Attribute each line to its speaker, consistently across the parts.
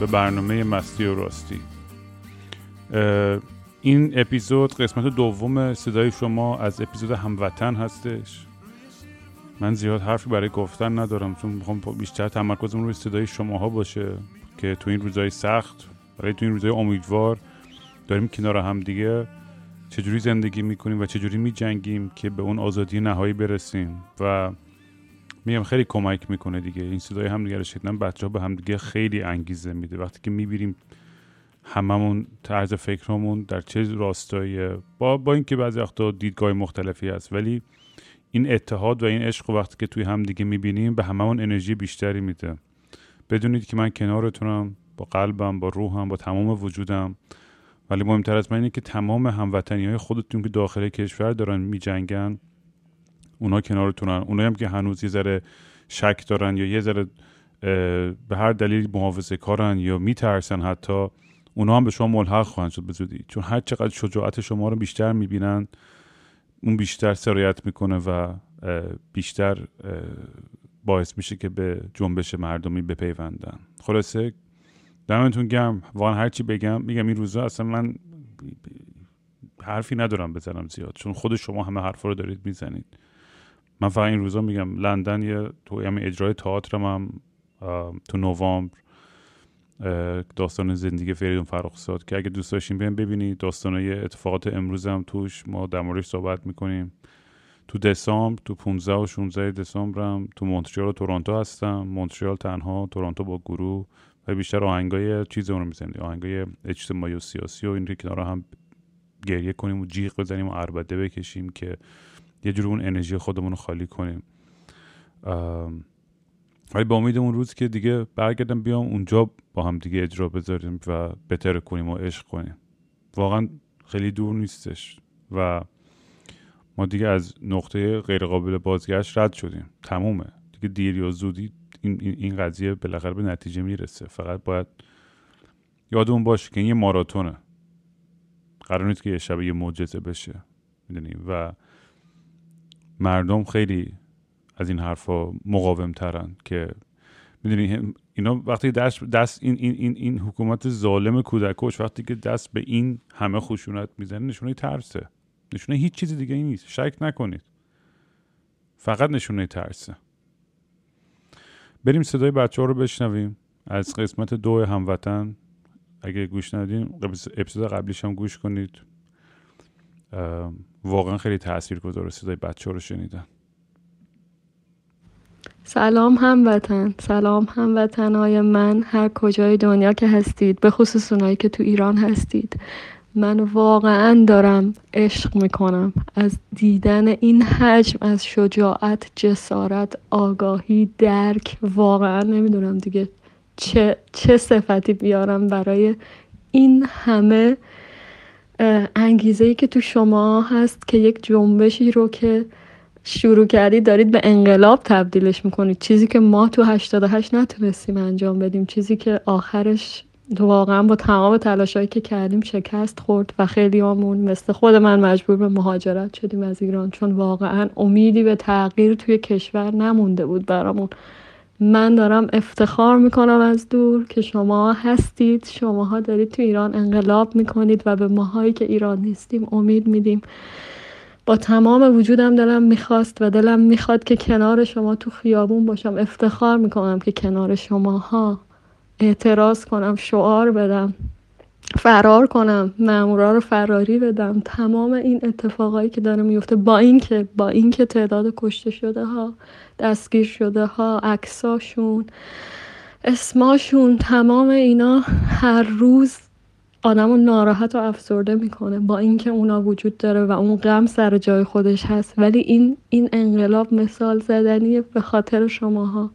Speaker 1: به برنامه مستی و راستی. این اپیزود قسمت دوم صدای شما از اپیزود هموطن هستش. من زیاد حرفی برای گفتن ندارم چون می‌خوام بیشتر تمرکزم روی صدای شماها باشه که تو این روزهای سخت برای تو این روزهای امیدوار داریم کنار هم دیگه. چجوری زندگی می‌کنیم و چجوری میجنگیم که به اون آزادی نهایی برسیم و میگم خیلی کمک می‌کنه دیگه. این صدای هم دیگه شدن بچه ها به هم دیگه خیلی انگیزه میده. وقتی که می‌بینیم هممون طرز فکرمون در چه راستایی با با اینکه بعضی وقتا دیدگاه مختلفی هست ولی این اتحاد و این عشق وقتی که توی هم دیگه می‌بینیم به هممون انرژی بیشتری میده. بدونید که من کنارتونم با قلبم با روحم با تمام وجودم. ولی مهمتر از من اینه که تمام هموطنی های خودتون که داخل کشور دارن میجنگن اونا کنارتونن. اونایی هم که هنوز یه ذره شک دارن یا یه ذره به هر دلیل محافظه کارن یا میترسن حتی اونا هم به شما ملحق خواهند شد به چون هر چقدر شجاعت شما رو بیشتر می‌بینن اون بیشتر سرایت می‌کنه و بیشتر باعث میشه که به جنبش مردمی بپیوندن. خلاصه دمتون گم واقعا هرچی بگم میگم این روزا اصلا من حرفی ندارم بزنم زیاد چون خود شما همه حرفا رو دارید می‌زنید. من فقط این روزا میگم لندن یه تو همین اجرای تئاترم هم تو نوامبر داستان زندگی فریدون فرخزاد که اگه دوست داشتین بیاین ببینید داستانای اتفاقات امروز هم توش. ما در موردش صحبت می‌کنیم. تو دسامبر تو 15 و 16 دسامبر هم تو مونتریال و تورنتو هستم. مونتریال تنها تورنتو با گروه و بیشتر آهنگای چیز رو می‌زنیم. آهنگای اجتماعی و سیاسی و این کنار هم گریه کنیم و جیغ بزنیم و عربده بکشیم که یه جور اون انرژی خودمون رو خالی کنیم. ولی با امید اون روز که دیگه برگردم بیام اونجا با هم دیگه اجرا بذاریم و بهتر کنیم و عشق کنیم. واقعا خیلی دور نیستش و ما دیگه از نقطه غیرقابل بازگشت رد شدیم. تمومه. دیگه دیر یا زودی این, این قضیه بالاخره به نتیجه می‌رسه. فقط باید یادمون باشه که این یه ماراتونه. قرار نیست که یه شب یه معجزه بشه. می‌دونی؟ و مردم خیلی از این حرفا مقاوم ترن که می‌دونی اینا وقتی دست, دست این, این, این, این حکومت ظالم کودکوش وقتی که دست به این همه خشونت می‌زنه نشونه ترسه. نشونه هیچ چیز دیگه این نیست. شک نکنید. فقط نشونه ترسه. بریم صدای بچه ها رو بشنویم. از قسمت دو هموطن. اگه گوش ندین اپیزود قبلیش هم گوش کنید. واقعا خیلی تاثیر گذاره صدای بچه رو شنیدن.
Speaker 2: سلام هموطن سلام هموطن های من هر کجای دنیا که هستید به خصوص اونایی که تو ایران هستید. من واقعا دارم عشق می‌کنم از دیدن این حجم از شجاعت جسارت آگاهی درک. واقعا نمی‌دونم دیگه چه, چه صفتی بیارم برای این همه انگیزه ای که تو شما هست که یک جنبشی رو که شروع کردید دارید به انقلاب تبدیلش می‌کنید. چیزی که ما تو 88 نتونستیم انجام بدیم. چیزی که آخرش واقعا با تمام تلاشایی که کردیم شکست خورد و خیلی آمون مثل خود من مجبور به مهاجرت شدیم از ایران. چون واقعا امیدی به تغییر توی کشور نمونده بود برامون. من دارم افتخار می‌کنم از دور که شما هستید. شماها دارید تو ایران انقلاب می‌کنید و به ماهایی که ایران نیستیم امید میدیم. با تمام وجودم دلم می‌خواست و دلم می‌خواد که کنار شما تو خیابون باشم. افتخار می‌کنم که کنار شماها اعتراض کنم شعار بدم. فرار کنم مامورا رو فراری بدم. تمام این اتفاقایی که داره میفته با اینکه با اینکه تعداد کشته شده ها دستگیر شده ها عکساشون اسماشون تمام اینا هر روز آدم رو ناراحت و افسرده می‌کنه با اینکه اونا وجود داره و اون غم سر جای خودش هست. ولی این این انقلاب مثال زدنیه به خاطر شماها.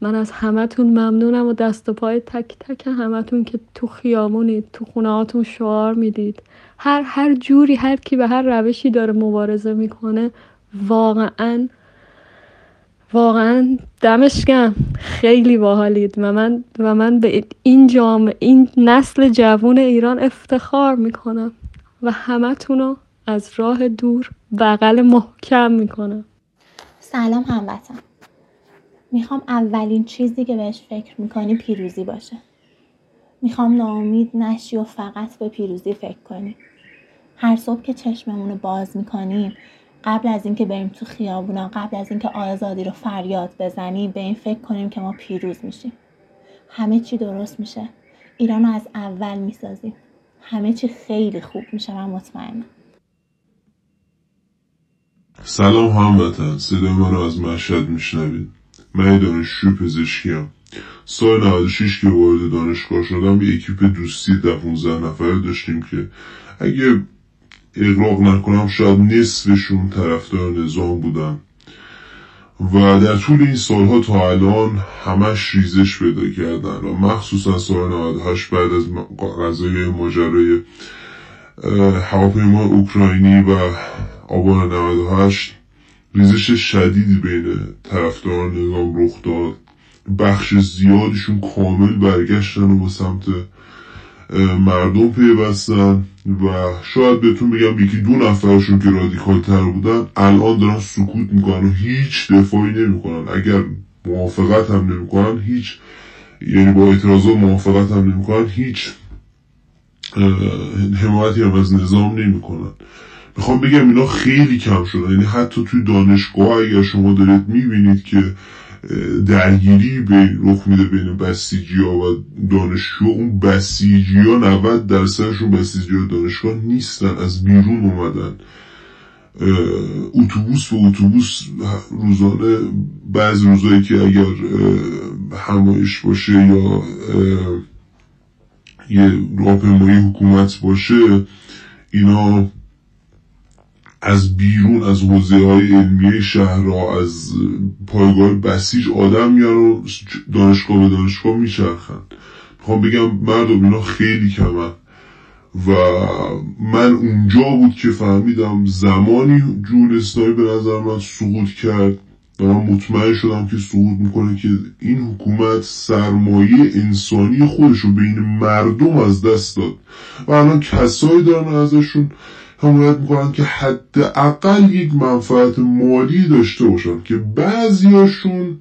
Speaker 2: من از همتون ممنونم و دست و پای تک تک همتون که تو خیابونید تو خونه هاتون شعار می‌دید. هر هر جوری هر کی به هر روشی داره مبارزه می‌کنه واقعا واقعا دمش خیلی باحالید و من و من به این جامعه این نسل جوون ایران افتخار می‌کنم و همتونو از راه دور بغل محکم می‌کنم.
Speaker 3: سلام هموطن. می‌خوام اولین چیزی که بهش فکر می‌کنی پیروزی باشه. می‌خوام ناامید نشی و فقط به پیروزی فکر کنی. هر صبح که چشممون رو باز می‌کنیم قبل از اینکه بریم تو خیابونا قبل از اینکه آزادی رو فریاد بزنیم به این فکر کنیم که ما پیروز میشیم. همه چی درست میشه. ایران رو از اول می‌سازیم. همه چی خیلی خوب میشه من مطمئنم.
Speaker 4: سلام هموطن صدای من رو از مشهد میشنوید. من دانشجو پزشکیم. سال 96 که وارد دانشگاه شدم یه اکیپ دوستی در 15 نفره داشتیم که اگه اقراق نکنم شاید نصفشون طرفدار نظام بودن. و در طول این سالها تا الان همش ریزش پیدا کردن. و مخصوصا سال 98 بعد از غذای ماجرای هواپیما اوکراینی و آبان 98 ریزش شدیدی بین طرفداران نظام رخ داد. بخش زیادشون کامل برگشتن و به سمت مردم پیوستن و شاید بهتون بگم یکی دو نفرشون که رادیکال تر بودن الان دارن سکوت می‌کنن و هیچ دفاعی نمی‌کنن. اگر موافقت هم نمی‌کنن هیچ یعنی با اعتراضات موافقت هم نمی‌کنن هیچ حمایتی هم از نظام نمی‌کنن. می‌خوام بگم اینا خیلی کم شدن. یعنی حتی توی دانشگاه اگر شما دارید می‌بینید که درگیری به رخ میده بین بسیجی ها و دانشجو. اون بسیجی ها 90 درصدشون بسیجی ها دانشگاه نیستن از بیرون اومدن. اتوبوس به اتوبوس روزانه بعض روزایی که اگر همایش باشه یا یه راهپیمایی حکومت باشه اینا از بیرون از حوزه های علمیه شهرها از پایگاه بسیج آدم میان و دانشگاه به دانشگاه میچرخن. می‌خوام بگم مردم اینا خیلی کمن. و من اونجا بود که فهمیدم زمانی جون اسلامی به نظر من سقوط کرد. و من مطمئن شدم که سقوط می‌کنه که این حکومت سرمایه انسانی خودش رو بین مردم از دست داد. و الان کسایی دارن ازشون حمایت می‌کنن که حداقل یک منفعت مالی داشته باشن که بعضیاشون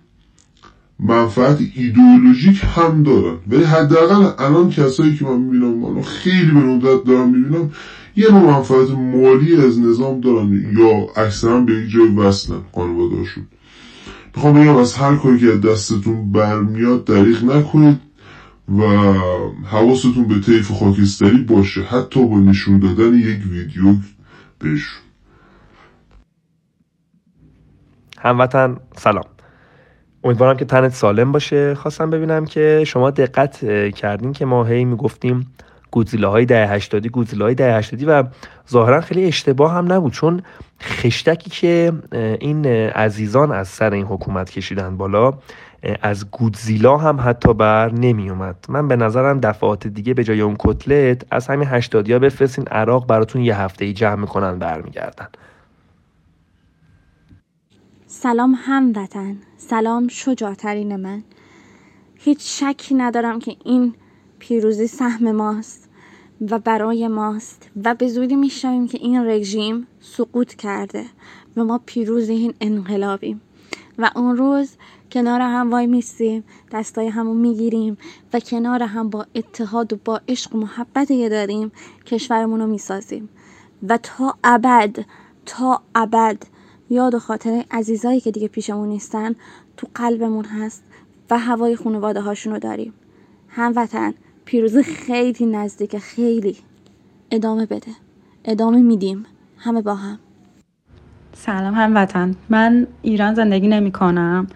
Speaker 4: منفعت ایدئولوژیک هم دارن. ولی حداقل الان کسایی که من می‌بینم من خیلی به ندرت دارم می‌بینم یه نوع منفعت مالی از نظام دارن یا اکثرا به یک جای وصلن خانوادهاشون می‌خوام بگم از هر کاری که دستتون برمیاد دریغ نکنید. و حواستون به طیف خاکستری باشه. حتی با نشون دادن یک ویدیو بهشون
Speaker 5: هموطن سلام. امیدوارم که تنت سالم باشه. خواستم ببینم که شما دقت کردین که ما هی می‌گفتیم گودزیله های ده هشتادی گودزیله های ده هشتادی و ظاهرا خیلی اشتباه هم نبود چون خشتکی که این عزیزان از سر این حکومت کشیدن بالا از گودزیلا هم حتی بر نمی اومد من به نظرم دفعات دیگه به جای اون کتلت از همین هشتادیا بفرستین عراق براتون یه هفته ای جمع می‌کنن برمیگردن.
Speaker 6: سلام هموطن. سلام شجاعترین من. هیچ شکی ندارم که این پیروزی سهم ماست و برای ماست و به زودی میشنویم که این رژیم سقوط کرده و ما پیروز این انقلابیم. و اون روز کنار هم وای میستیم دستای همو می‌گیریم و کنار هم با اتحاد و با عشق و محبت یه داریم کشورمون رو می‌سازیم. و تا ابد تا ابد یاد و خاطر عزیزایی که دیگه پیشمون نیستن تو قلبمون هست و هوای خانواده هاشون رو داریم. هموطن پیروزی خیلی نزدیک خیلی. ادامه بده. ادامه میدیم. همه با هم.
Speaker 7: سلام هموطن. من ایران زندگی نمی کنم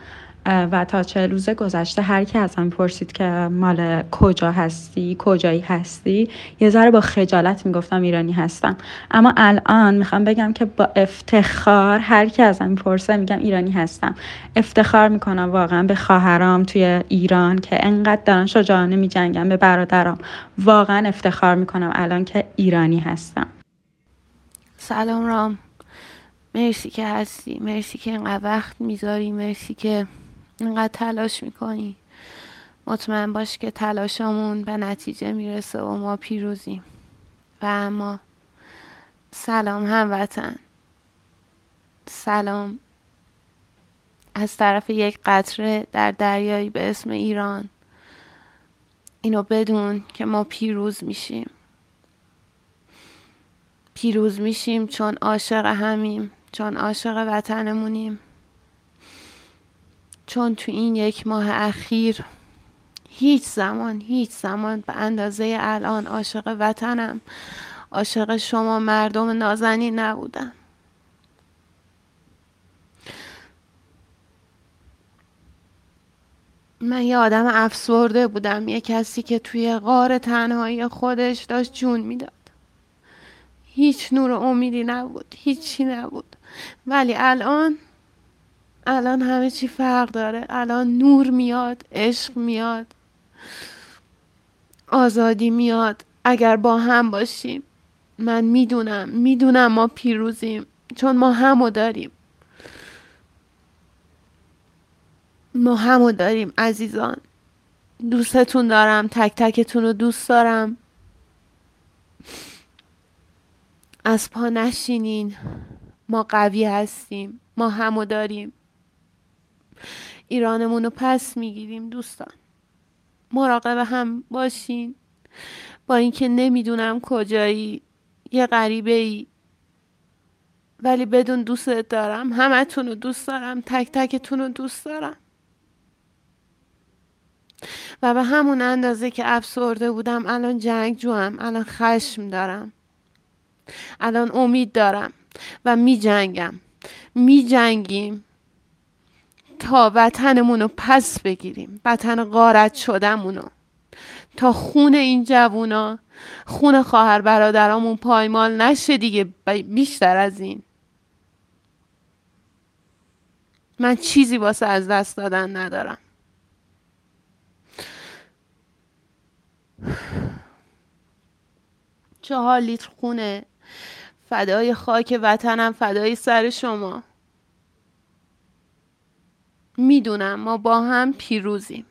Speaker 7: و تا چه روز گذشته هر کی ازم پرسید که مال کجا هستی کجایی هستی یه ذره با خجالت می‌گفتم ایرانی هستم. اما الان می‌خوام بگم که با افتخار هر کی ازم پرسه میگم ایرانی هستم. افتخار می‌کنم واقعا به خواهرام توی ایران که انقدر دارن شجاعانه میجنگن به برادرام. واقعا افتخار می‌کنم الان که ایرانی هستم.
Speaker 8: سلام رام. مرسی که هستی. مرسی که اینقدر وقت می‌ذاری. مرسی که اینقدر تلاش می‌کنی؟ مطمئن باش که تلاشمون به نتیجه می‌رسه و ما پیروزیم. و اما سلام هموطن. سلام از طرف یک قطره در دریایی به اسم ایران. اینو بدون که ما پیروز میشیم. پیروز میشیم چون عاشق همیم چون عاشق وطنمونیم. چون تو این یک ماه اخیر هیچ زمان هیچ زمان به اندازه الان عاشق وطنم عاشق شما مردم نازنی نبودم. من یه آدم افسرده بودم. یه کسی که توی غار تنهایی خودش داشت جون می‌داد. هیچ نور امیدی نبود هیچی نبود. ولی الان الان همه چی فرق داره. الان نور میاد عشق میاد آزادی میاد. اگر با هم باشیم من می‌دونم می‌دونم ما پیروزیم چون ما همو داریم. ما همو داریم عزیزان. دوستتون دارم تک تکتون رو دوست دارم. از پا نشینین. ما قوی هستیم ما همو داریم. ایرانمون رو پس می‌گیریم دوستان. مراقب هم باشین. با اینکه نمی‌دونم کجایی یه غریبه ای ولی بدون دوستت دارم. همتون رو دوست دارم. تک تکتون رو دوست دارم. و به همون اندازه که افسرده بودم الان جنگ جوام الان خشم دارم. الان امید دارم. و می جنگم می جنگیم تا وطنمون رو پس بگیریم. وطن غارت شدمونو تا خون این جوونا خون خواهر برادرامون پایمال نشه دیگه. بیشتر از این. من چیزی واسه از دست دادن ندارم. چهار لیتر خونه. فدای خاک وطنم فدای سر شما. می‌دونم ما با هم پیروزیم.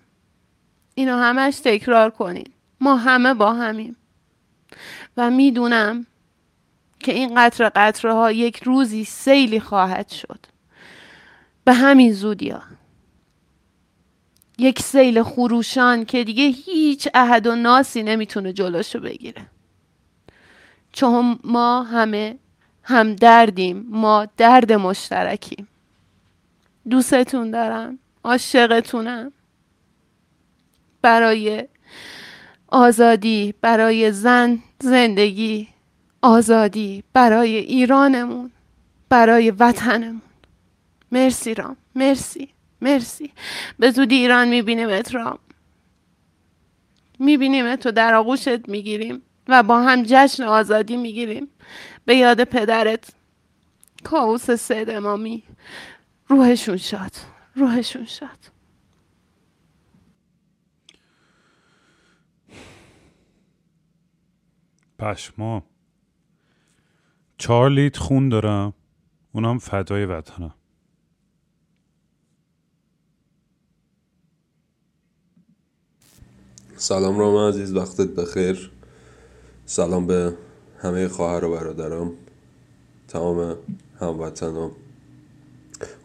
Speaker 8: اینو همش تکرار کنین. ما همه با همیم. و می‌دونم که این قطره قطره ها یک روزی سیلی خواهد شد. به همین زودی ها. یک سیل خروشان که دیگه هیچ عهد و ناسی نمی‌تونه جلوشو بگیره. چون ما همه هم دردیم ما درد مشترکیم. دوستتون دارم عاشقتونم. برای آزادی برای زن زندگی آزادی برای ایرانمون برای وطنمون. مرسی رام مرسی مرسی. به زودی ایران می‌بینیم رام. می‌بینیم تو در آغوشت می‌گیریم و با هم جشن آزادی می‌گیریم. به یاد پدرت کاووس سید امامی روحشون شاد روحشون شاد.
Speaker 1: پشما. چهار لیت خون دارم. اونم فدای وطنم.
Speaker 9: سلام رام عزیز وقتت بخیر. سلام به همه خواهر و برادرام. تمام هموطنام.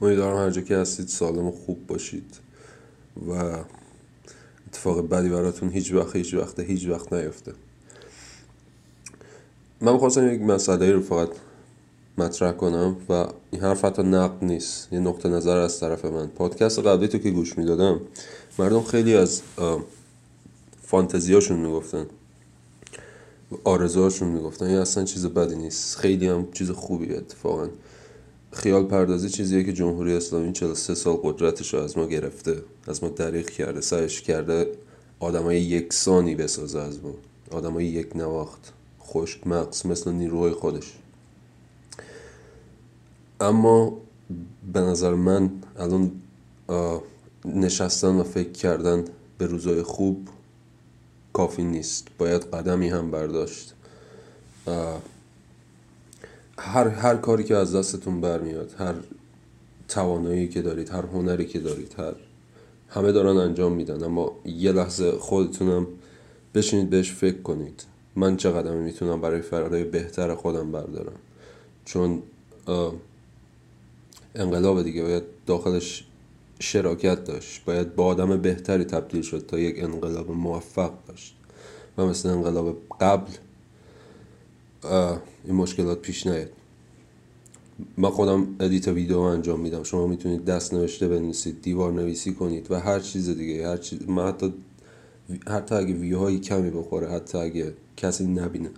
Speaker 9: امیدوارم هر جا که هستید سالم و خوب باشید و اتفاق بدی براتون هیچ وقت هیچ وقت هیچ وقت نیفته. من خواستم یک مسئله رو فقط مطرح کنم و این حرف حتی نقد نیست یه نقطه نظر از طرف من. پادکست قبلی تو که گوش می‌دادم مردم خیلی از فانتزیاشون می‌گفتن. آرزوهاشون می‌گفتن این اصلا چیز بدی نیست. خیلی هم چیز خوبی اتفاقا. خیال پردازی چیزیه که جمهوری اسلامی 43 سال قدرتش رو از ما گرفته از ما دریغ کرده سعیش کرده آدمای یکسانی بسازه از ما. آدمای یک نواخت خشک مغز مثل نیروهای خودش. اما به نظر من الان نشستن و فکر کردن به روزای خوب کافی نیست. باید قدمی هم برداشت. هر, هر کاری که از دستتون برمیاد هر توانایی که دارید هر هنری که دارید هر همه دارن انجام میدن. اما یه لحظه خودتونم بشینید بهش فکر کنید. من چه قدمی می‌تونم برای فرای بهتر خودم بردارم؟ چون انقلاب دیگه باید داخلش شراکت داشت. باید با آدم بهتری تبدیل شد تا یک انقلاب موفق داشت. و مثل انقلاب قبل این مشکلات پیش نیاد. من خودم ادیت ویدیو انجام میدم. شما می‌تونید دست نوشته بنویسید دیوار نویسی کنید و هر چیز دیگه. هر چیز من حتی حتی اگه ویوهایی کمی بخوره حتی اگه کسی نبینه.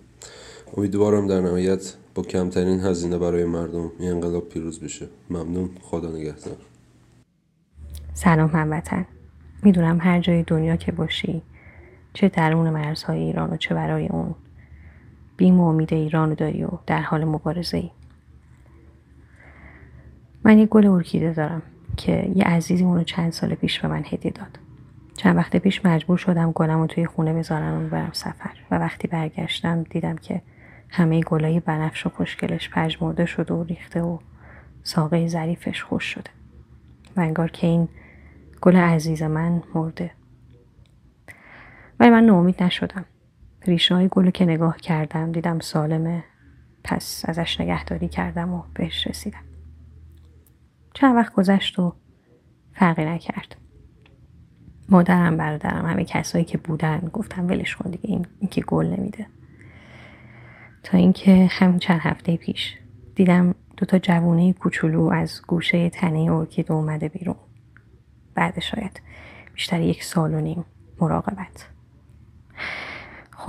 Speaker 9: امیدوارم در نهایت با کمترین هزینه برای مردم این انقلاب پیروز بشه. ممنون. خدا نگهدار.
Speaker 10: سلام هموطن. می‌دونم هر جای دنیا که باشی چه درون مرزهای ایران و چه برای اون. بیم و امید ایران رو داری و در حال مبارزه ای. من یک گل ارکیده دارم که یه عزیزی اونو چند سال پیش به من هدیه داد. چند وقت پیش مجبور شدم گلم رو توی خونه بذارم و برم سفر و وقتی برگشتم دیدم که همه گلای بنفش و خوشگلش پژمرده شده و ریخته و ساقه ظریفش خوش شده. و انگار که این گل عزیز من مرده. ولی من ناامید نشدم. ریشه های گل که نگاه کردم دیدم سالمه پس ازش نگهداری کردم و بهش رسیدم. چند وقت گذشت و فرقی نکرد. مادرم برادرم همه کسایی که بودن گفتم ولش کن دیگه این, این که گل نمیده. تا اینکه همین چند هفته پیش دیدم دوتا جوونه کوچولو از گوشه تنه ارکید اومده بیرون. بعد شاید بیشتر یک سال و نیم مراقبت.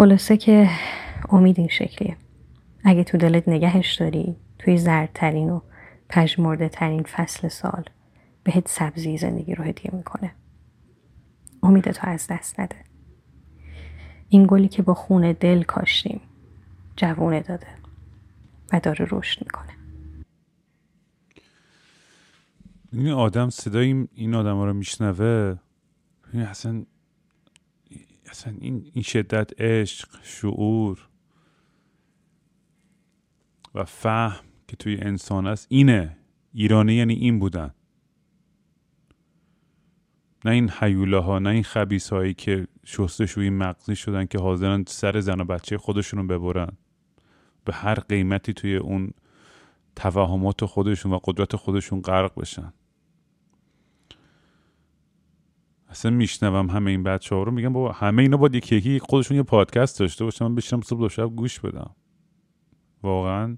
Speaker 10: خلاصه که امید این شکلیه. اگه تو دلت نگهش داری توی زردترین و پژمرده ترین فصل سال بهت سبزی زندگی رو هدیه می‌کنه. امید تو از دست نده. این گلی که با خون دل کاشتیم جوونه داده و داره رشد می‌کنه.
Speaker 1: این آدم صدای این آدم ها رو میشنوه. اصلا اصلا این, این شدت عشق شعور و فهم که توی انسان است اینه. ایرانی یعنی این بودن. نه این حیوله ها نه این خبیس هایی که شستشوی مغزی شدن که حاضرن سر زن و بچه خودشون ببرن. به هر قیمتی توی اون توهمات خودشون و قدرت خودشون غرق بشن. اصلا میشنوم همه این بچه ها رو. میگم بابا همه اینا باید یکی یکی خودشون یه پادکست داشته باشم من بشینم صبح شب گوش بدم. واقعا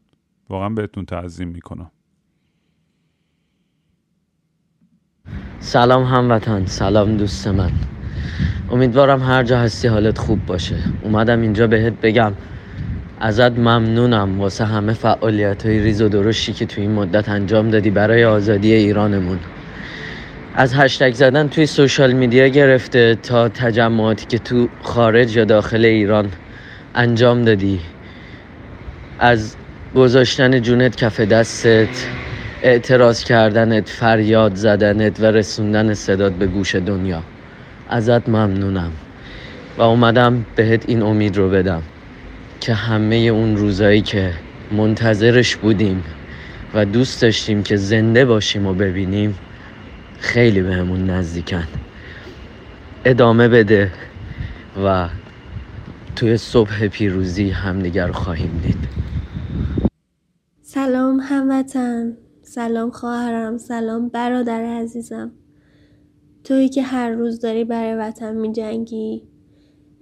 Speaker 1: واقعا بهتون تعظیم می‌کنم.
Speaker 11: سلام هموطن سلام دوست من. امیدوارم هر جا هستی حالت خوب باشه. اومدم اینجا بهت بگم. ازت ممنونم. واسه همه فعالیت های ریز و درشتی که تو این مدت انجام دادی برای آزادی ایرانمون. از هشتگ زدن توی سوشال میدیا گرفته تا تجمعاتی که تو خارج یا داخل ایران انجام دادی. از گذاشتن جونت کف دستت اعتراض کردنت فریاد زدنت و رسوندن صدات به گوش دنیا. ازت ممنونم و اومدم بهت این امید رو بدم که همه اون روزایی که منتظرش بودیم و دوست داشتیم که زنده باشیم و ببینیم خیلی بهمون نزدیکن. ادامه بده و توی صبح پیروزی همدیگر رو خواهیم دید.
Speaker 12: سلام هموطن سلام خواهرم سلام برادر عزیزم. تویی که هر روز داری برای وطن می جنگی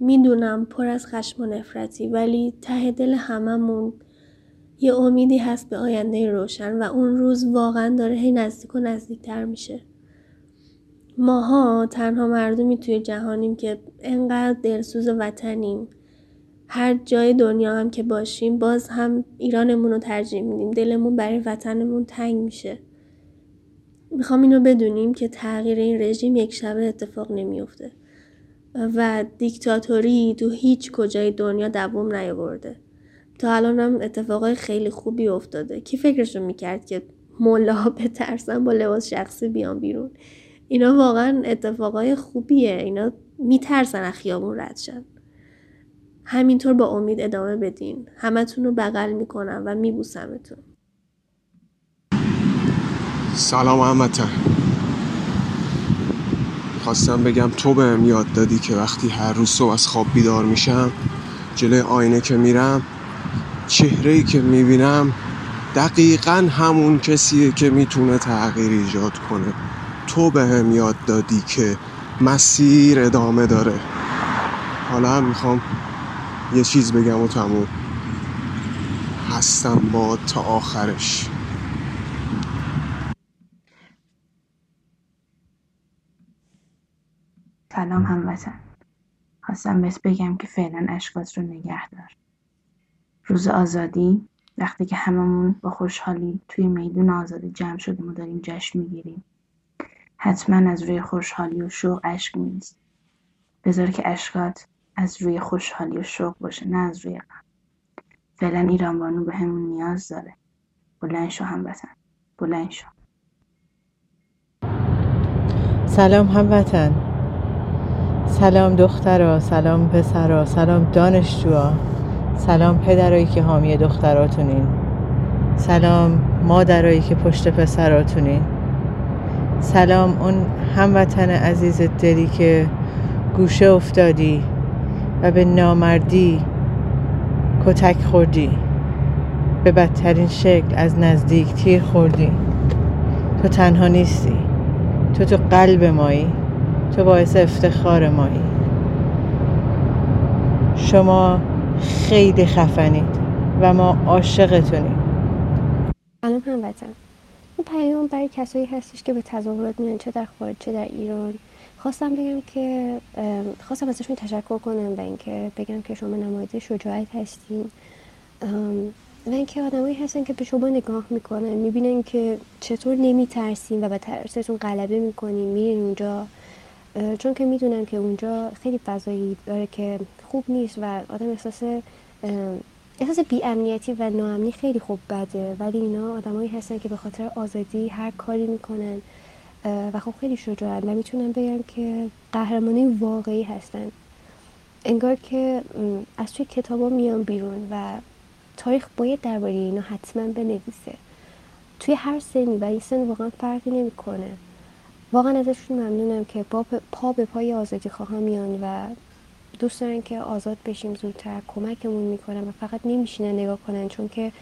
Speaker 12: می‌دونم پر از خشم و نفرتی ولی ته دل هممون یه امیدی هست به آینده روشن و اون روز واقعا داره هی نزدیک و نزدیکتر میشه. ماها تنها مردمی توی جهانیم که انقدر دلسوز وطنیم. هر جای دنیا هم که باشیم باز هم ایرانمون رو ترجیح میدیم. دلمون برای وطنمون تنگ میشه. می‌خوام اینو بدونیم که تغییر این رژیم یک شبه اتفاق نمیافته و دیکتاتوری تو هیچ کجای دنیا دوام نیاورده. تا الان هم اتفاقای خیلی خوبی افتاده. کی فکرشو می‌کرد که ملاها بترسن با لباس شخصی بیان بیرون؟ اینا واقعا اتفاقای خوبیه. اینا میترسن از خیابون رد شن. همینطور با امید ادامه بدین. همتون رو بغل می‌کنم و میبوسمتون.
Speaker 13: سلام همتن خواستم بگم تو بهم یاد دادی که وقتی هر روز صبح از خواب بیدار میشم جلوی آینه که میرم چهره ای که می‌بینم دقیقا همون کسیه که می‌تونه تغییر ایجاد کنه. تو بهم یاد دادی که مسیر ادامه داره. حالا هم می‌خوام یه چیز بگم و تموم. هستم با تا آخرش.
Speaker 14: سلام هموطن. خواستم بهت بگم که فعلا اشکات رو نگه دار. روز آزادی وقتی که هممون با خوشحالی توی میدون آزادی جمع شدیم و داریم جشن می‌گیریم. حتما از روی خوشحالی و شوق اشک میریز بذار که اشکات از روی خوشحالی و شوق باشه نه از روی غم. فعلا ایران بانو به همون نیاز داره. بلند شو هموطن. بلند شو.
Speaker 15: سلام هموطن. سلام دخترا سلام پسرا سلام دانشجوها. سلام پدرایی که حامی دختراتونین. سلام مادرایی که پشت پسراتونین. سلام اون هموطن عزیز دلی که گوشه افتادی و به نامردی کتک خوردی. به بدترین شکل از نزدیک تیر خوردی. تو تنها نیستی. تو تو قلب مایی. تو باعث افتخار مایی. شما خیلی خفنید و ما عاشقتونیم
Speaker 16: سلام هموطن. این پیام برای کسایی هستش که به تظاهرات میان چه در خارج چه در ایران. خواستم بگم که خواستم ازشون تشکر کنم و اینکه بگم که شما نماینده شجاعت هستین. و اینکه آدمایی هستن که به شما نگاه می‌کنن می‌بینن که چطور نمیترسین و به ترستون غلبه می‌کنین میرین اونجا. چون که می‌دونم که اونجا خیلی فضایی داره که خوب نیست و آدم احساس احساس بیامنیتی و ناامنی خیلی خوب بده ولی اینا آدمایی هستن که به خاطر آزادی هر کاری می‌کنن و خب خیلی شجاعن. و می‌تونم بگم که قهرمانی واقعی هستن. انگار که از توی کتابا میان بیرون و تاریخ باید درباره اینا حتما بنویسه. توی هر سنی و این سن واقعا فرقی نمی‌کنه. واقعا ازشون ممنونم که پا به پای آزادی خواها میان و دوست دارن که آزاد بشیم زودتر کمکمون می‌کنن و فقط نمیشینن نگاه کنن چون که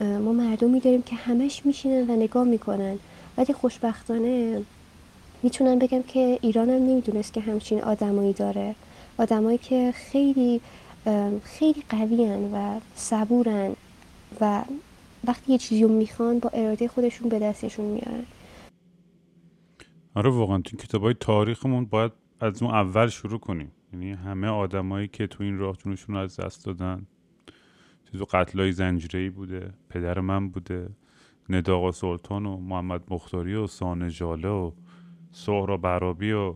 Speaker 16: ما مردمی داریم که همش میشینن و نگاه می‌کنن. ولی خوشبختانه می‌تونم بگم که ایران هم نمی‌دونست که همچین آدمایی داره. آدمایی که خیلی خیلی قویان و صبورن و وقتی یه چیزی می‌خوان با اراده خودشون به دستشون میارن.
Speaker 1: آره واقعا تو کتاب های تاریخمون باید از اون اول شروع کنیم. یعنی همه آدمایی که تو این راه جونشون از دست دادن. تو قتلای زنجیری بوده پدر من بوده نداغا سلطان و محمد مختاری و سانه جاله و سهرا برابی و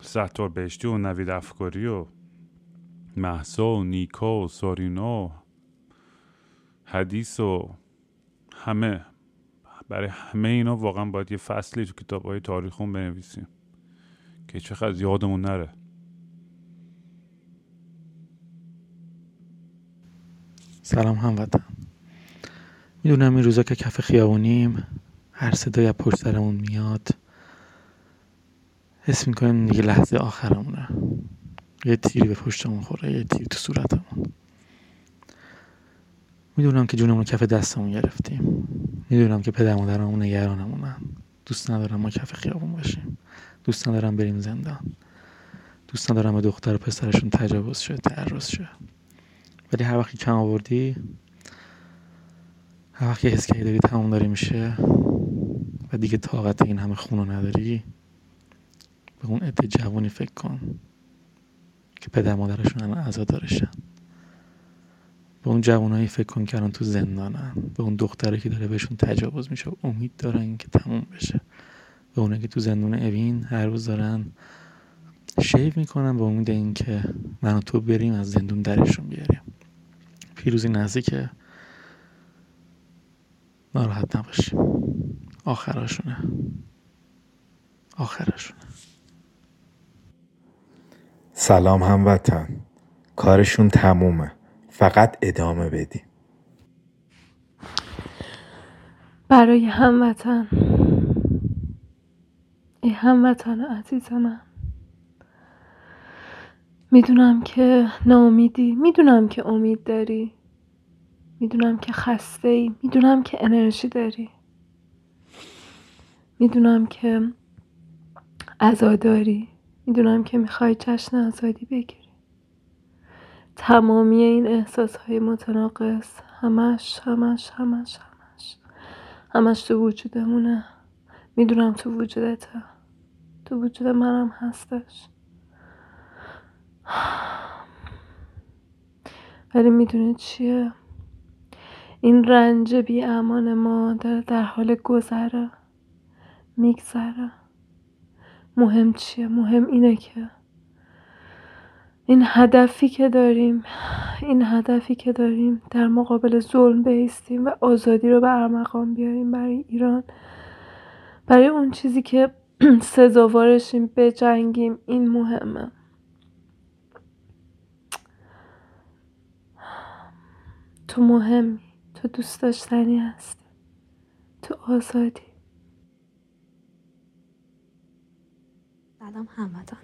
Speaker 1: ستار بهشتی و نوید افکاری و محسا و نیکا و سارینا و حدیث و همه. برای همه اینا واقعا باید یه فصلی تو کتاب های تاریخون بنویسیم که چقدر یادمون نره.
Speaker 17: سلام هموطن. می‌دونم این روزا که کف خیابونیم هر صدایی از پشت سرمون میاد. حس می‌کنیم دیگه لحظه آخرمونه. یه تیری به پشتمون خوره یه تیری تو صورتمون. می‌دونم که جونمون کف دستمون گرفتیم. می‌دونم که پدر مادرمون نگرانمونن. دوست ندارم ما کف خیابون باشیم. دوست ندارم بریم زندان. دوست ندارم به دختر و پسرشون تجاوز شه تعرض شه. ولی هر وقتی کم آوردی هر وقتی حس کردی داری تمام داری میشه و دیگه طاقت این همه خونو نداری به اون عده جوانی فکر کن که پدر مادرشون الان عزادارشن به اون جوانایی فکر کن که الان تو زندانن. به اون دختری که داره بهشون تجاوز میشه امید دارن که تموم بشه. به اونایی که تو زندون اوین هر روز دارن شیو می‌کنن به امید اینکه من و تو بریم از زندون درشون بیاریم. پیروزی نزدیکه. ناراحت نباشیم. آخراشونه. آخرشونه
Speaker 18: سلام هموطن. کارشون تمومه. فقط ادامه بدیم.
Speaker 19: برای هموطن. ای هموطن عزیز من. می‌دونم که ناامیدی می‌دونم که امید داری. می‌دونم که خسته ای می‌دونم که انرژی داری. می‌دونم که عزاداری. می‌دونم که می‌خوای جشن آزادی بگیری. تمامی این احساس های متناقض همش همش همش همش همش تو وجودمونه. می‌دونم تو وجودته تو وجود منم هستش. ولی می‌دونی چیه؟ این رنج بی امان ما داره در حال گذره میگذره. مهم چیه؟ مهم اینه که این هدفی که داریم این هدفی که داریم در مقابل ظلم بیستیم و آزادی رو به ارمغان بیاریم برای ایران. برای اون چیزی که سزاوارشیم بجنگیم این مهمه. تو مهمی تو دوست داشتنی هستی. تو آزادی.
Speaker 20: سلام هموطن.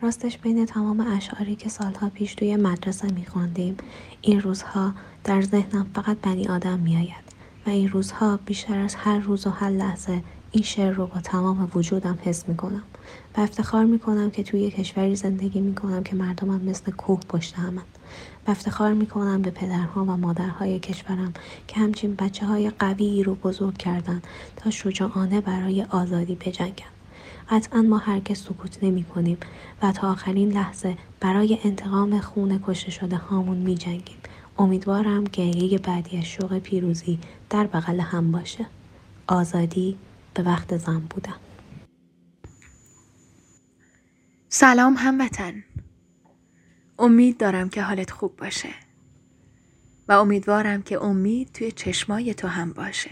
Speaker 20: راستش بین تمام اشعاری که سالها پیش توی مدرسه میخواندیم این روزها در ذهنم فقط بنی آدم میآید و این روزها بیشتر از هر روز و هر لحظه این شعر رو با تمام وجودم حس می‌کنم و افتخار می‌کنم که توی کشوری زندگی می‌کنم که مردمم مثل کوه پشت همن. و افتخار می‌کنم به پدرها و مادرهای کشورم که همچین بچه های قوی رو بزرگ کردن تا شجاعانه برای آزادی بجنگن قطعا ما هرگز سکوت نمی کنیم و تا آخرین لحظه برای انتقام خون کشته شده هامون می جنگیم. امیدوارم گریه بعدی از شوق پیروزی در بغل هم باشه. آزادی به وقت زن بودن.
Speaker 21: سلام هموطن. امید دارم که حالت خوب باشه. و امیدوارم که امید توی چشمای تو هم باشه.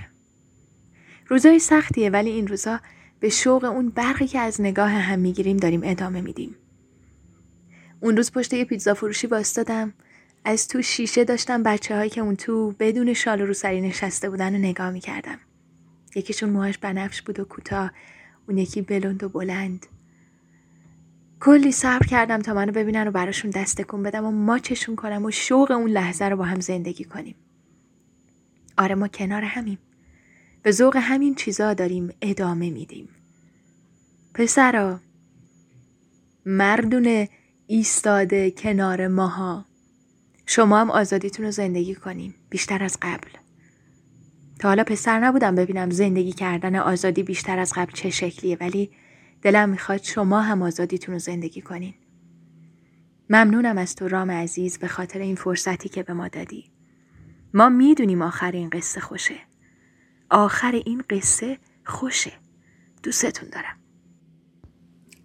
Speaker 21: روزای سختیه ولی این روزا به شوق اون برقی که از نگاه هم می‌گیریم داریم ادامه میدیم. اون روز پشت یه پیتزا فروشی باستادم از تو شیشه داشتم بچه هایی که اون تو بدون شال و روسری نشسته بودن و نگاه می‌کردم. یکیشون موهاش بنفش بود و کوتاه اون یکی بلند و بلند. کلی صبر کردم تا منو ببینن و براشون دست کن بدم و ماچشون کنم و شوق اون لحظه رو با هم زندگی کنیم. آره ما کنار همیم. به ذوق همین چیزا داریم ادامه میدیم پسرا مردونه ایستاده کنار ماها شما هم آزادیتون رو زندگی کنیم بیشتر از قبل تا حالا پسر نبودم ببینم زندگی کردن آزادی بیشتر از قبل چه شکلیه ولی دلم می‌خواد شما هم آزادیتون رو زندگی کنین. ممنونم از تو رام عزیز به خاطر این فرصتی که به ما دادی. ما می‌دونیم آخر این قصه خوشه. آخر این قصه خوشه. دوستتون دارم.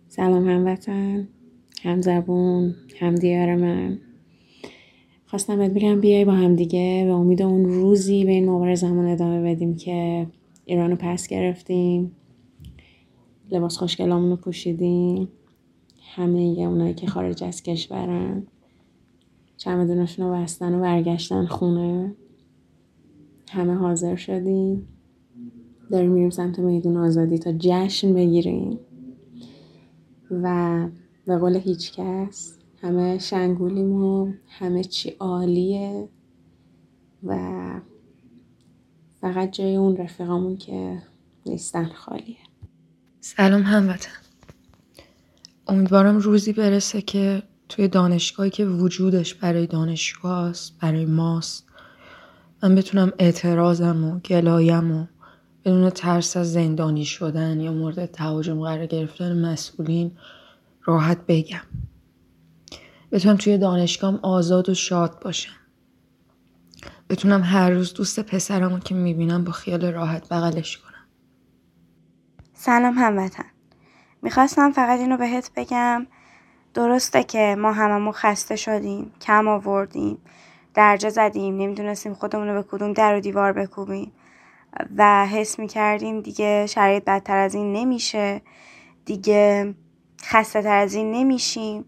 Speaker 22: سلام هموطن هم زبون هم دیار من. خواستم بهت بگم بیای با هم دیگه. به امید اون روزی به این مبارزمون ادامه بدیم که ایرانو پس گرفتیم. لباس خوشگلامون رو پوشیدیم. همه اونایی که خارج از کشورن. چمدونشون رو بستن و برگشتن خونه. همه حاضر شدیم. داریم میریم سمت میدون آزادی تا جشن بگیریم. و به قول هیچ کس همه شنگولیم و همه چی عالیه و فقط جای اون رفیقامون که نیستن خالیه
Speaker 23: سلام هموطن. امیدوارم روزی برسه که توی دانشگاهی که وجودش برای دانشگاه است برای ماست. من بتونم اعتراضم و گلایم و بدون ترس از زندانی شدن یا مورد تهاجم قرار گرفتن مسئولین راحت بگم. بتونم توی دانشگاهم آزاد و شاد باشم. بتونم هر روز دوست پسرمو که می‌بینم با خیال راحت بغلش کنم.
Speaker 6: سلام هموطن. می‌خواستم فقط اینو بهت بگم. درسته که ما هممون خسته شدیم کم آوردیم درجا زدیم نمی‌دونستیم خودمون رو به کدوم در و دیوار بکوبیم. و حس می‌کردیم دیگه شرایط بدتر از این نمیشه. دیگه خسته تر از این نمیشیم.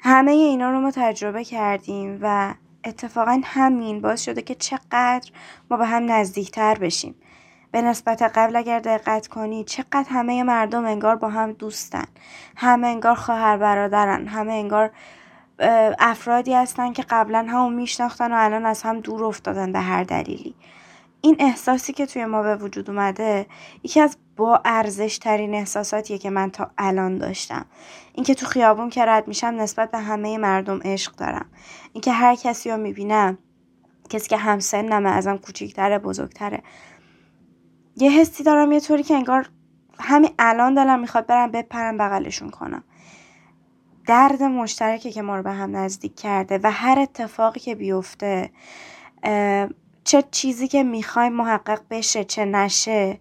Speaker 6: همه اینا رو ما تجربه کردیم و اتفاقا همین باعث شده که چقدر ما به هم نزدیکتر بشیم. به نسبت قبل اگر دقت کنی چقدر همه مردم انگار با هم دوستن. همه انگار خواهر برادرن. همه انگار افرادی هستن که قبلا همون میشناختن و الان از هم دور افتادن به هر دلیلی. این احساسی که توی ما به وجود اومده یکی از با ارزش ترین احساساتیه که من تا الان داشتم. اینکه تو خیابون که رد میشم نسبت به همه مردم عشق دارم. اینکه هر کسی رو می‌بینم کسی که همسنمه ازم کوچیکتره بزرگتره. یه حسی دارم یه طوری که انگار همین الان دلم می‌خواد برم بپرم بغلشون کنم. درد مشترکی که ما رو به هم نزدیک کرده و هر اتفاقی که بیفته چه چیزی که می‌خوایم محقق بشه چه نشه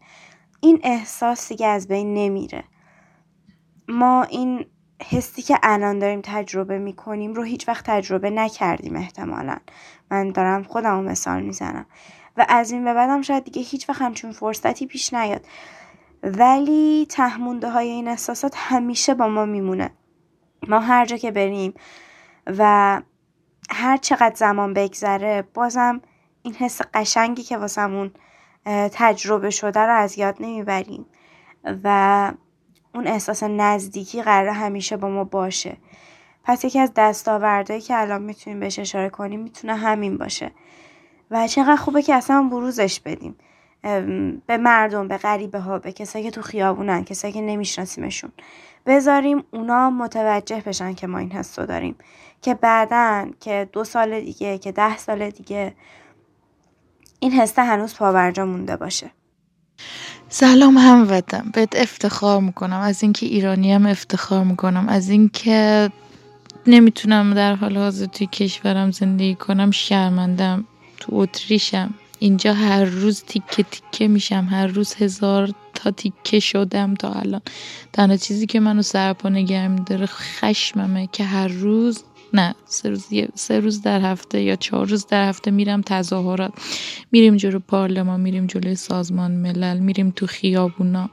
Speaker 6: این احساس دیگه از بین نمیره. ما این حسی که الان داریم تجربه می‌کنیم رو هیچ وقت تجربه نکردیم احتمالا. من دارم خودم مثال می‌زنم. و از این به بعدم شاید دیگه هیچ وقت همچون فرصتی پیش نیاد. ولی تهمونده های این احساسات همیشه با ما میمونه. ما هر جا که بریم و هر چقدر زمان بگذره بازم این حس قشنگی که واسمون تجربه شده رو از یاد نمی‌بریم و اون احساس نزدیکی قرار همیشه با ما باشه. پس یکی از دستاوردهایی که الان می‌تونیم بهش اشاره کنیم می‌تونه همین باشه. و چقدر خوبه که اصلا بروزش بدیم. به مردم به غریبه ها به کسایی که تو خیابونن کسایی که نمیشناسیمشون. بذاریم اونا متوجه بشن که ما این حس داریم. که بعدا که دو سال دیگه که ده سال دیگه این حسه هنوز پاورجا مونده باشه.
Speaker 21: سلام هموطن. بهت افتخار می‌کنم. از اینکه ایرانی هم افتخار می‌کنم. از اینکه نمی‌تونم در حال حاضر توی کشورم زندگی کنم شرمندم تو اتریشم. اینجا هر روز تیکه تیکه میشم. هر روز هزار تا تیکه شدم تا الان. تنها چیزی که منو سرپا نگه میداره خشممه که هر روز نه سه روز, سه روز در هفته یا چهار روز در هفته میرم تظاهرات. میریم جلو پارلمان میریم جلوی سازمان ملل میریم تو خیابونا.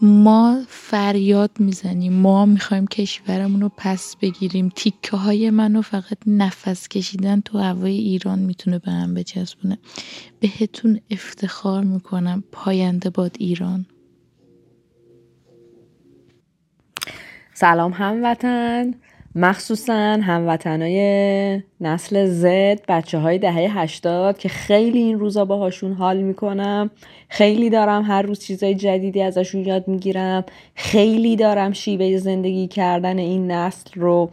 Speaker 21: ما فریاد می‌زنیم. ما می‌خوایم کشورمون رو پس بگیریم. تیکه های منو فقط نفس کشیدن تو هوای ایران می‌تونه به هم بچسبونه. بهتون افتخار می‌کنم. پاینده باد ایران.
Speaker 19: سلام هموطن. مخصوصا هموطنای نسل زد بچه های دهه هشتاد که خیلی این روزا باهاشون حال می‌کنم. خیلی دارم هر روز چیزای جدیدی ازشون یاد می‌گیرم. خیلی دارم شیوه زندگی کردن این نسل رو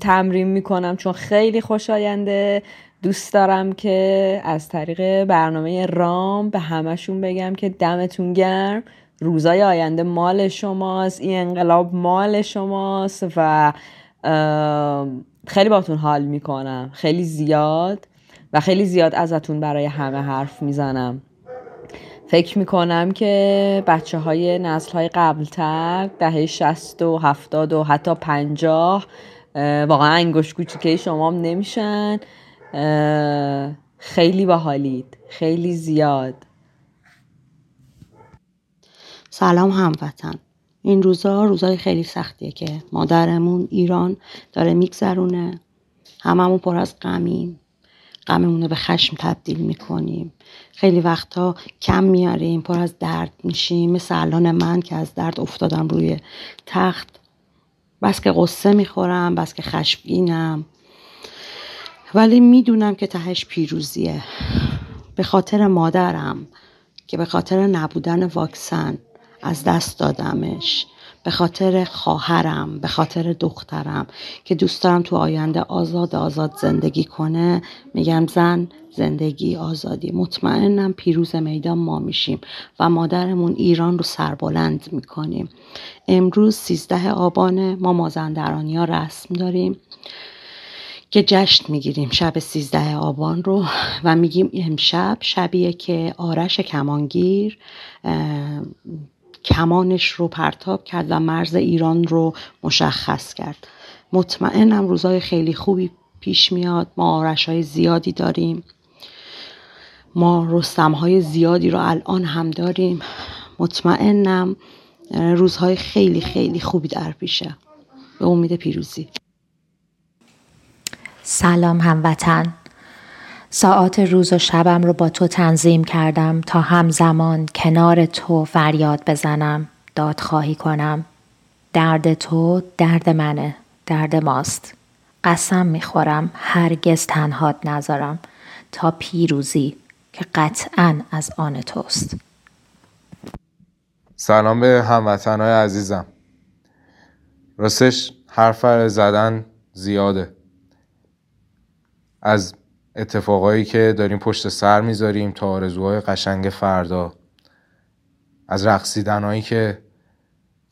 Speaker 19: تمرین می‌کنم چون خیلی خوشاینده. دوست دارم که از طریق برنامه رام به همشون بگم که دمتون گرم. روزای آینده مال شماست این انقلاب مال شماست و خیلی باتون حال می‌کنم. خیلی زیاد و خیلی زیاد ازتون برای همه حرف می‌زنم. فکر می‌کنم که بچه های نسل های قبلتر دهه شست و هفتاد و حتی پنجاه واقعا انگوش کوچیکه شما نمیشن. خیلی باحالید. خیلی زیاد.
Speaker 24: سلام هموطن. این روزا روزای خیلی سختیه که مادرمون ایران داره میگذرونه. هممون پر از غمیم. غممون رو به خشم تبدیل می‌کنیم. خیلی وقتا کم میاریم پر از درد میشیم. مثل الان من که از درد افتادم روی تخت. بس که قصه می‌خورم بس که خشمگینم. ولی می‌دونم که تهش پیروزیه. به خاطر مادرم که به خاطر نبودن واکسن از دست دادمش. به خاطر خواهرم به خاطر دخترم که دوست دارم تو آینده آزاد آزاد زندگی کنه. میگم زن زندگی آزادی. مطمئنم پیروز میدان ما میشیم و مادرمون ایران رو سربلند می‌کنیم. امروز سیزده آبانه. ما مازندرانی ها رسم داریم که جشن می‌گیریم. شب سیزده آبان رو و میگیم امشب شبیه که آرش کمانگیر کمانش رو پرتاب کرد و مرز ایران رو مشخص کرد. مطمئنم روزای خیلی خوبی پیش میاد. ما آرش های زیادی داریم. ما رستم های زیادی رو الان هم داریم. مطمئنم روزهای خیلی خیلی خوبی در پیشه. به امید پیروزی.
Speaker 25: سلام هموطن. ساعات روز و شبم رو با تو تنظیم کردم تا همزمان کنار تو فریاد بزنم دادخواهی کنم. درد تو درد منه درد ماست. قسم می‌خورم هرگز تنهات نذارم. تا پیروزی که قطعا از آن توست.
Speaker 26: سلام به هموطنهای عزیزم. راستش حرف زدن زیاده. از اتفاقایی که داریم پشت سر می‌ذاریم تا آرزوهای قشنگ فردا. از رقصیدنهایی که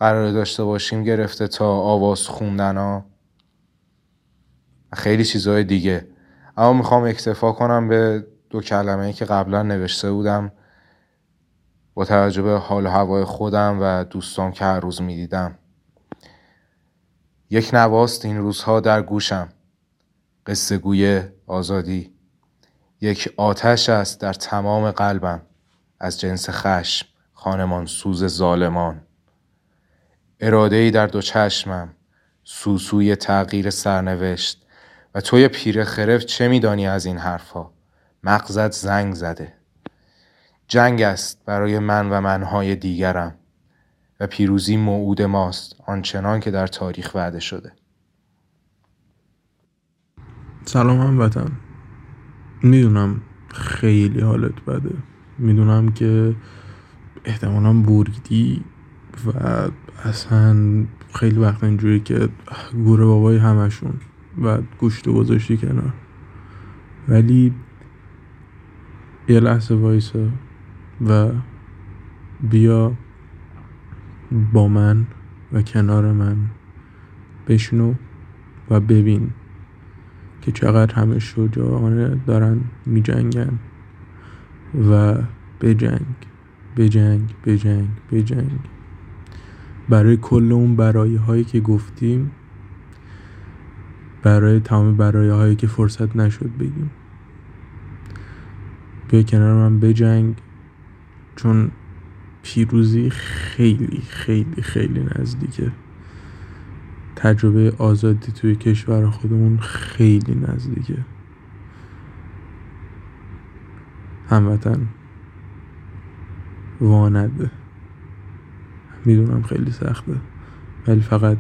Speaker 26: قرار داشته باشیم گرفته تا آواز خوندن ها خیلی چیزهای دیگه. اما می‌خوام اکتفا کنم به دو کلمه که قبلا نوشته بودم. با توجه به حال و هوای خودم و دوستان که هر روز می‌دیدم. یک نواست این روزها در گوشم. قصه گوی آزادی. یک آتش است در تمام قلبم از جنس خشم خانمان سوز ظالمان. اراده ای در دو چشمم سوسوی تغییر سرنوشت. و توی پیر خرف چه میدانی از این حرفها مغزت زنگ زده. جنگ است برای من و منهای دیگرم. و پیروزی موعود ماست آنچنان که در تاریخ وعده شده.
Speaker 27: سلام هم وطن. می‌دونم خیلی حالت بده. می‌دونم که احتمالا بوریدی و اصلا خیلی وقت اینجوری که گوره بابای همشون و گوشت گذاشتی کنار. ولی یه لحظه وایسا و بیا با من و کنار من بشنو و ببین. که چقدر همه شجاعانه دارن می جنگن و بجنگ بجنگ بجنگ بجنگ. برای کل اون برای هایی که گفتیم برای تمام برای هایی که فرصت نشد بگیم. بیا کنار من بجنگ چون پیروزی خیلی خیلی خیلی نزدیکه. تجربه آزادی توی کشور خودمون خیلی نزدیکه. هموطن. وانده. می‌دونم خیلی سخته. ولی فقط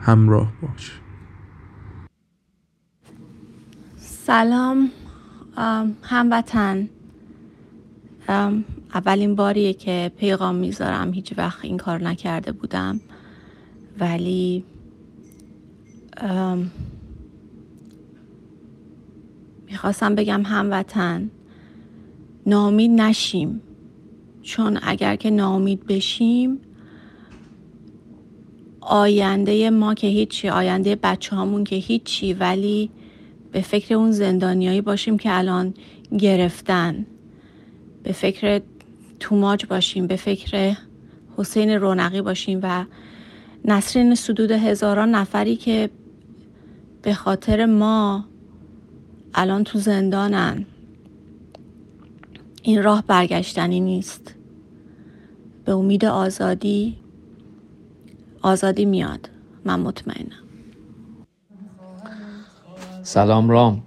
Speaker 27: همراه باش.
Speaker 28: سلام. هموطن. اولین باریه که پیغام می‌ذارم. هیچ وقت این کار نکرده بودم. ولی می‌خواستم بگم هموطن نامید نشیم. چون اگر که نامید بشیم آینده ما که هیچی آینده بچه هامون که هیچی ولی به فکر اون زندانیایی باشیم که الان گرفتن. به فکر توماج باشیم به فکر حسین رونقی باشیم و نسرین سدود هزاران نفری که به خاطر ما الان تو زندانن. این راه برگشتنی نیست. به امید آزادی آزادی میاد. من مطمئنم.
Speaker 29: سلام رام.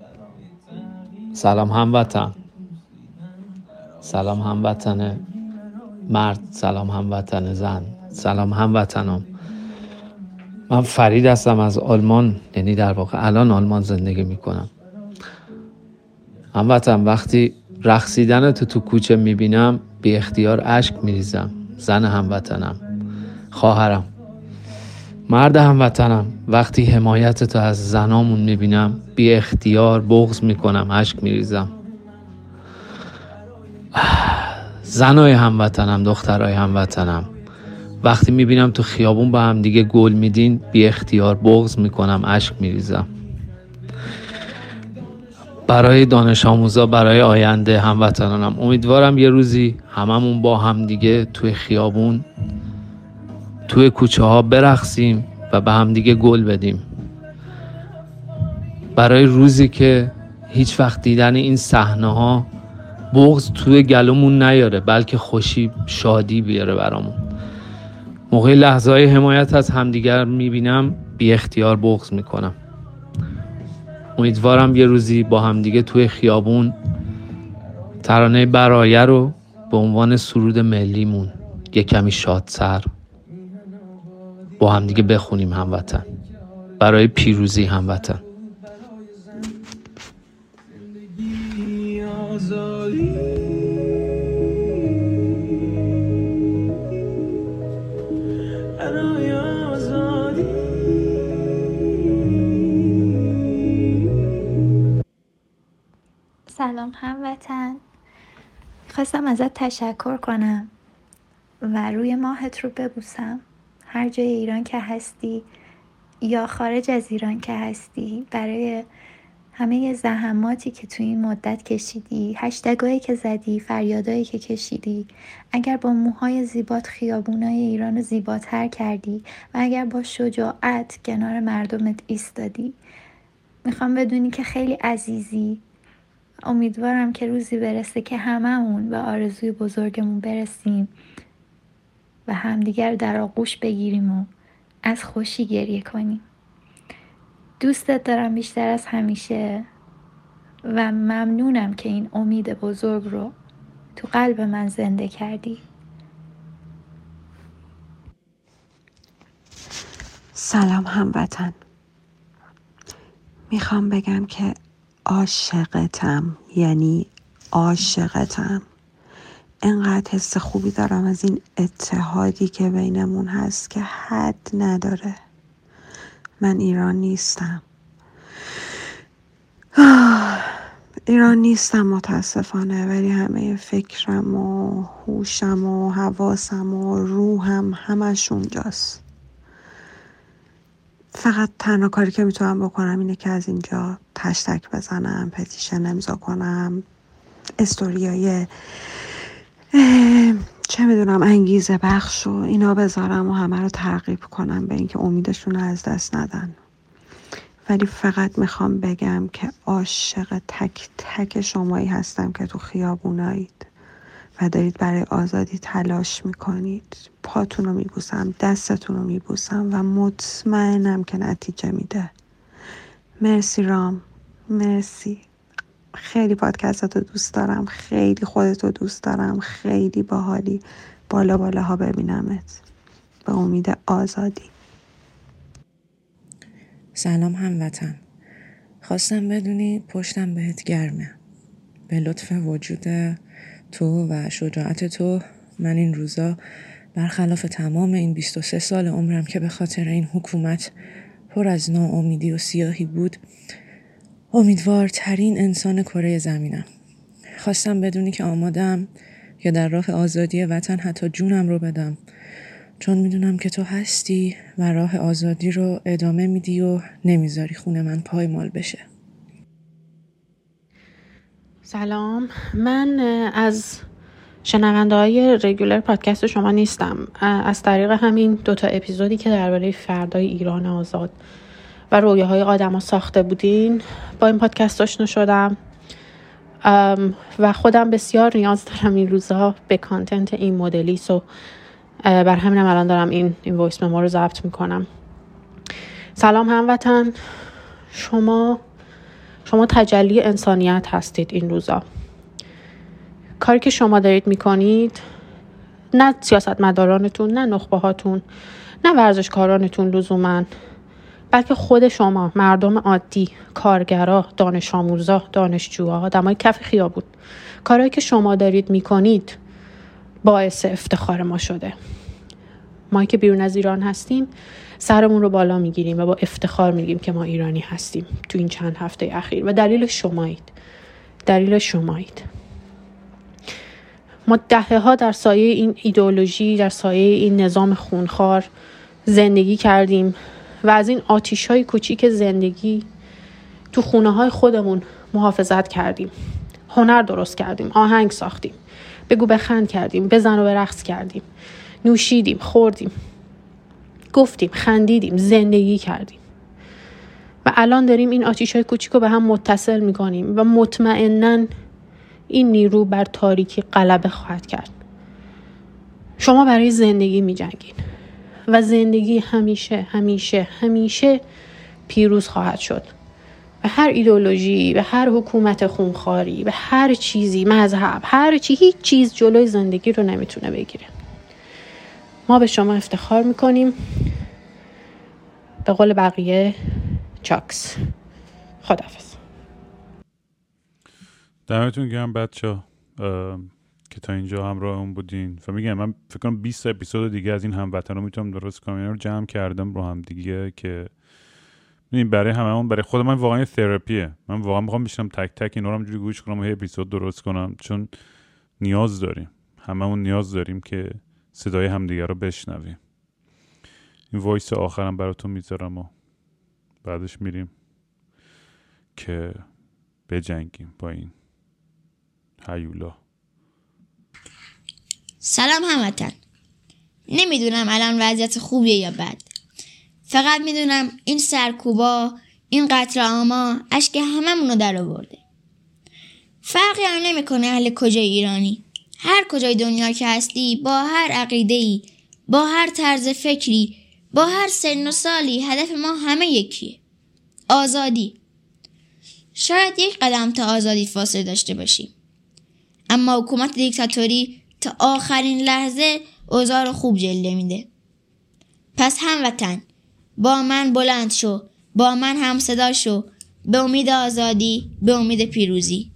Speaker 29: سلام هموطن. سلام هموطن مرد. سلام هموطن زن. سلام هموطنم. من فرید هستم از آلمان یعنی در واقع الان آلمان زندگی می‌کنم. هموطن وقتی رقصیدن تو تو کوچه می‌بینم بی اختیار اشک میریزم. زن هموطنم خواهرم. مرد هموطنم. وقتی حمایت تو از زنامون می‌بینم بی اختیار بغض می‌کنم اشک میریزم. زنای هموطنم دخترای هموطنم. وقتی می‌بینم تو خیابون با هم دیگه گل میدین بی اختیار بغض می‌کنم اشک میریزم. برای دانش آموزا برای آینده هموطنانم امیدوارم یه روزی هممون با هم دیگه توی خیابون توی کوچه ها برقصیم و به هم دیگه گل بدیم. برای روزی که هیچ وقت دیدن این صحنه ها بغض توی گلومون نیاره بلکه خوشی شادی بیاره برامون. موقع لحظه های حمایت از همدیگر می‌بینم بی اختیار بغض می‌کنم. امیدوارم یه روزی با همدیگه توی خیابون ترانه برایه رو به عنوان سرود ملیمون یه کمی شادسر با همدیگه بخونیم هموطن. برای پیروزی هموطن.
Speaker 30: سلام هموطن. خواستم ازت تشکر کنم و روی ماهت رو ببوسم. هر جای ایران که هستی یا خارج از ایران که هستی برای همه زحماتی که تو این مدت کشیدی هشتگایی که زدی فریادایی که کشیدی اگر با موهای زیبات خیابونای ایران رو زیباتر کردی و اگر با شجاعت کنار مردمت ایستادی می‌خوام بدونی که خیلی عزیزی. امیدوارم که روزی برسه که هممون به آرزوی بزرگمون برسیم و همدیگر در آغوش بگیریم و از خوشی گریه کنیم. دوستت دارم بیشتر از همیشه و ممنونم که این امید بزرگ رو تو قلب من زنده کردی.
Speaker 31: سلام هموطن. می‌خوام بگم که عاشقتم. یعنی عاشقتم. انقدر حس خوبی دارم از این اتحادی که بینمون هست که حد نداره. من ایران نیستم. ایران نیستم متاسفانه ولی همه فکرم و هوشم و حواسم و روحم همش اونجاست فقط تنها کاری که می‌تونم بکنم اینه که از اینجا تشتک بزنم پتیشن امضا کنم استوریای چه می‌دونم انگیزه بخش و اینا بذارم و همه رو ترغیب کنم به اینکه امیدشون رو از دست ندن. ولی فقط می‌خوام بگم که عاشق تک تک شمایی هستم که تو خیابونایید. و دارید برای آزادی تلاش می‌کنید پاتون رو میبوسم دستتون رو میبوسم و مطمئنم که نتیجه میده. مرسی رام. مرسی. خیلی پادکست رو دوست دارم. خیلی خودت رو دوست دارم. خیلی باحالی. بالا بالا ها ببینمت. به امید آزادی.
Speaker 32: سلام هموطن. خواستم بدونی پشتم بهت گرمه. به لطف وجود تو و شجاعت تو. من این روزا برخلاف تمام این 23 سال عمرم که به خاطر این حکومت پر از ناامیدی و سیاهی بود امیدوارترین انسان کره زمینم. خواستم بدونی که آمادم یا در راه آزادی وطن حتی جونم رو بدم. چون می‌دونم که تو هستی و راه آزادی رو ادامه میدی و نمی‌ذاری خونه من پایمال بشه.
Speaker 33: سلام. من از شنونده های regular پادکست شما نیستم. از طریق همین دوتا اپیزودی که درباره فردای ایران آزاد و رویاهای آدما ساخته بودین با این پادکست آشنا شدم. و خودم بسیار نیاز دارم این روزها به content این مدلی so برا همینم الان دارم این این voice رو ضبط می‌کنم. سلام هموطن. شما شما تجلی انسانیت هستید این روزا. کاری که شما دارید می‌کنید نه سیاست مدارانتون نه نخبه هاتون نه ورزشکارانتون لزوما بلکه خود شما مردم عادی کارگرا دانش آموزا دانشجوها آدمای کف خیابون. کارهایی که شما دارید می‌کنید باعث افتخار ما شده. ما که بیرون از ایران هستیم سرمون رو بالا می‌گیریم و با افتخار میگیم که ما ایرانی هستیم تو این چند هفته اخیر. و دلیل شمایید. دلیل شمایید. ما دهه ها در سایه این ایدئولوژی در سایه این نظام خونخوار زندگی کردیم و از این آتیش های کوچیک زندگی تو خونه های خودمون محافظت کردیم. هنر درست کردیم آهنگ ساختیم بگو بخند کردیم بزن و به رقص کردیم نوشیدیم خوردیم. گفتیم خندیدیم زندگی کردیم. و الان داریم این آتیش های کوچیک رو به هم متصل می‌کنیم و مطمئنا این نیرو بر تاریکی غلبه خواهد کرد. شما برای زندگی می و زندگی همیشه همیشه همیشه پیروز خواهد شد. به هر ایدولوژی به هر حکومت خونخواری به هر چیزی مذهب هر چی هیچ چیز جلوی زندگی رو نمی‌تونه بگیره. ما به شما افتخار می‌کنیم. به قول بقیه چاکس. خدافز
Speaker 1: دمتون گرم بچه که تا اینجا همراه اون بودین. و میگم من فکر کنم 20 اپیزود دیگه از این هموطن رو می‌تونم درست کنم. اینا رو جمع کردم رو هم دیگه که این برای هممون برای خود من واقعا تراپیه من واقعا می‌خوام بشینم تک تک اینا رو همجوری گوش کنم و اپیزود درست کنم. چون نیاز داریم. هممون نیاز داریم که صدای همدیگه رو بشنویم این وایس آخرم براتون می‌ذارم و بعدش میریم که بجنگیم با این هیولا.
Speaker 34: سلام هموطن. نمی‌دونم الان وضعیت خوبیه یا بد. فقط می‌دونم این سرکوبا این قطر آما اشک هممونو در آورده. فرقی هم نمی‌کنه اهل کجای ایرانی. هر کجای دنیا که هستی با هر عقیده ای با هر طرز فکری با هر سن و سالی هدف ما همه یکیه. آزادی. شاید یک قدم تا آزادی فاصله داشته باشیم. اما حکومت دیکتاتوری تا آخرین لحظه اوضاع خوب جلوه میده. پس هموطن با من بلند شو با من هم صدا شو. به امید آزادی به امید پیروزی.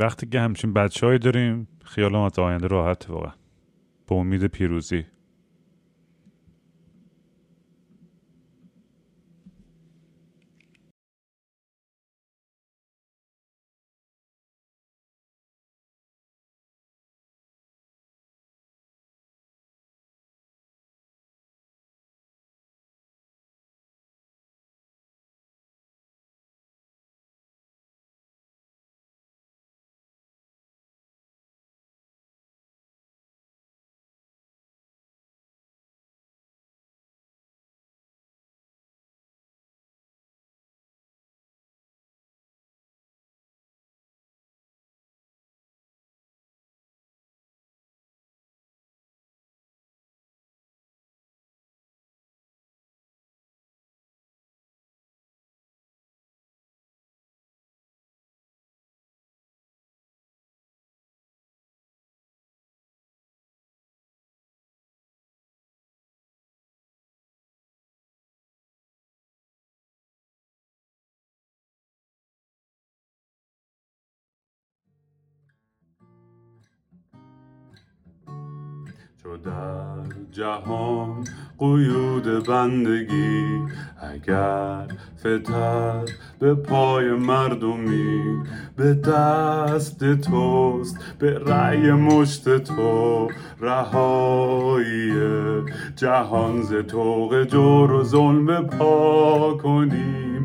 Speaker 1: وقتی که همچین بچه داریم خیال آینده راحت واقعا. به امید پیروزی. چو در جهان قیود بندگی. اگر فتد به پای مردمی به دست توست به رأی مشت تو رهایی. جهان ز توق جور و ظلم پا کنیم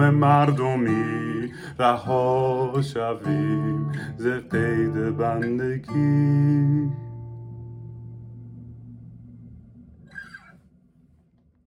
Speaker 1: مردمی رها شویم ز قید بندگی.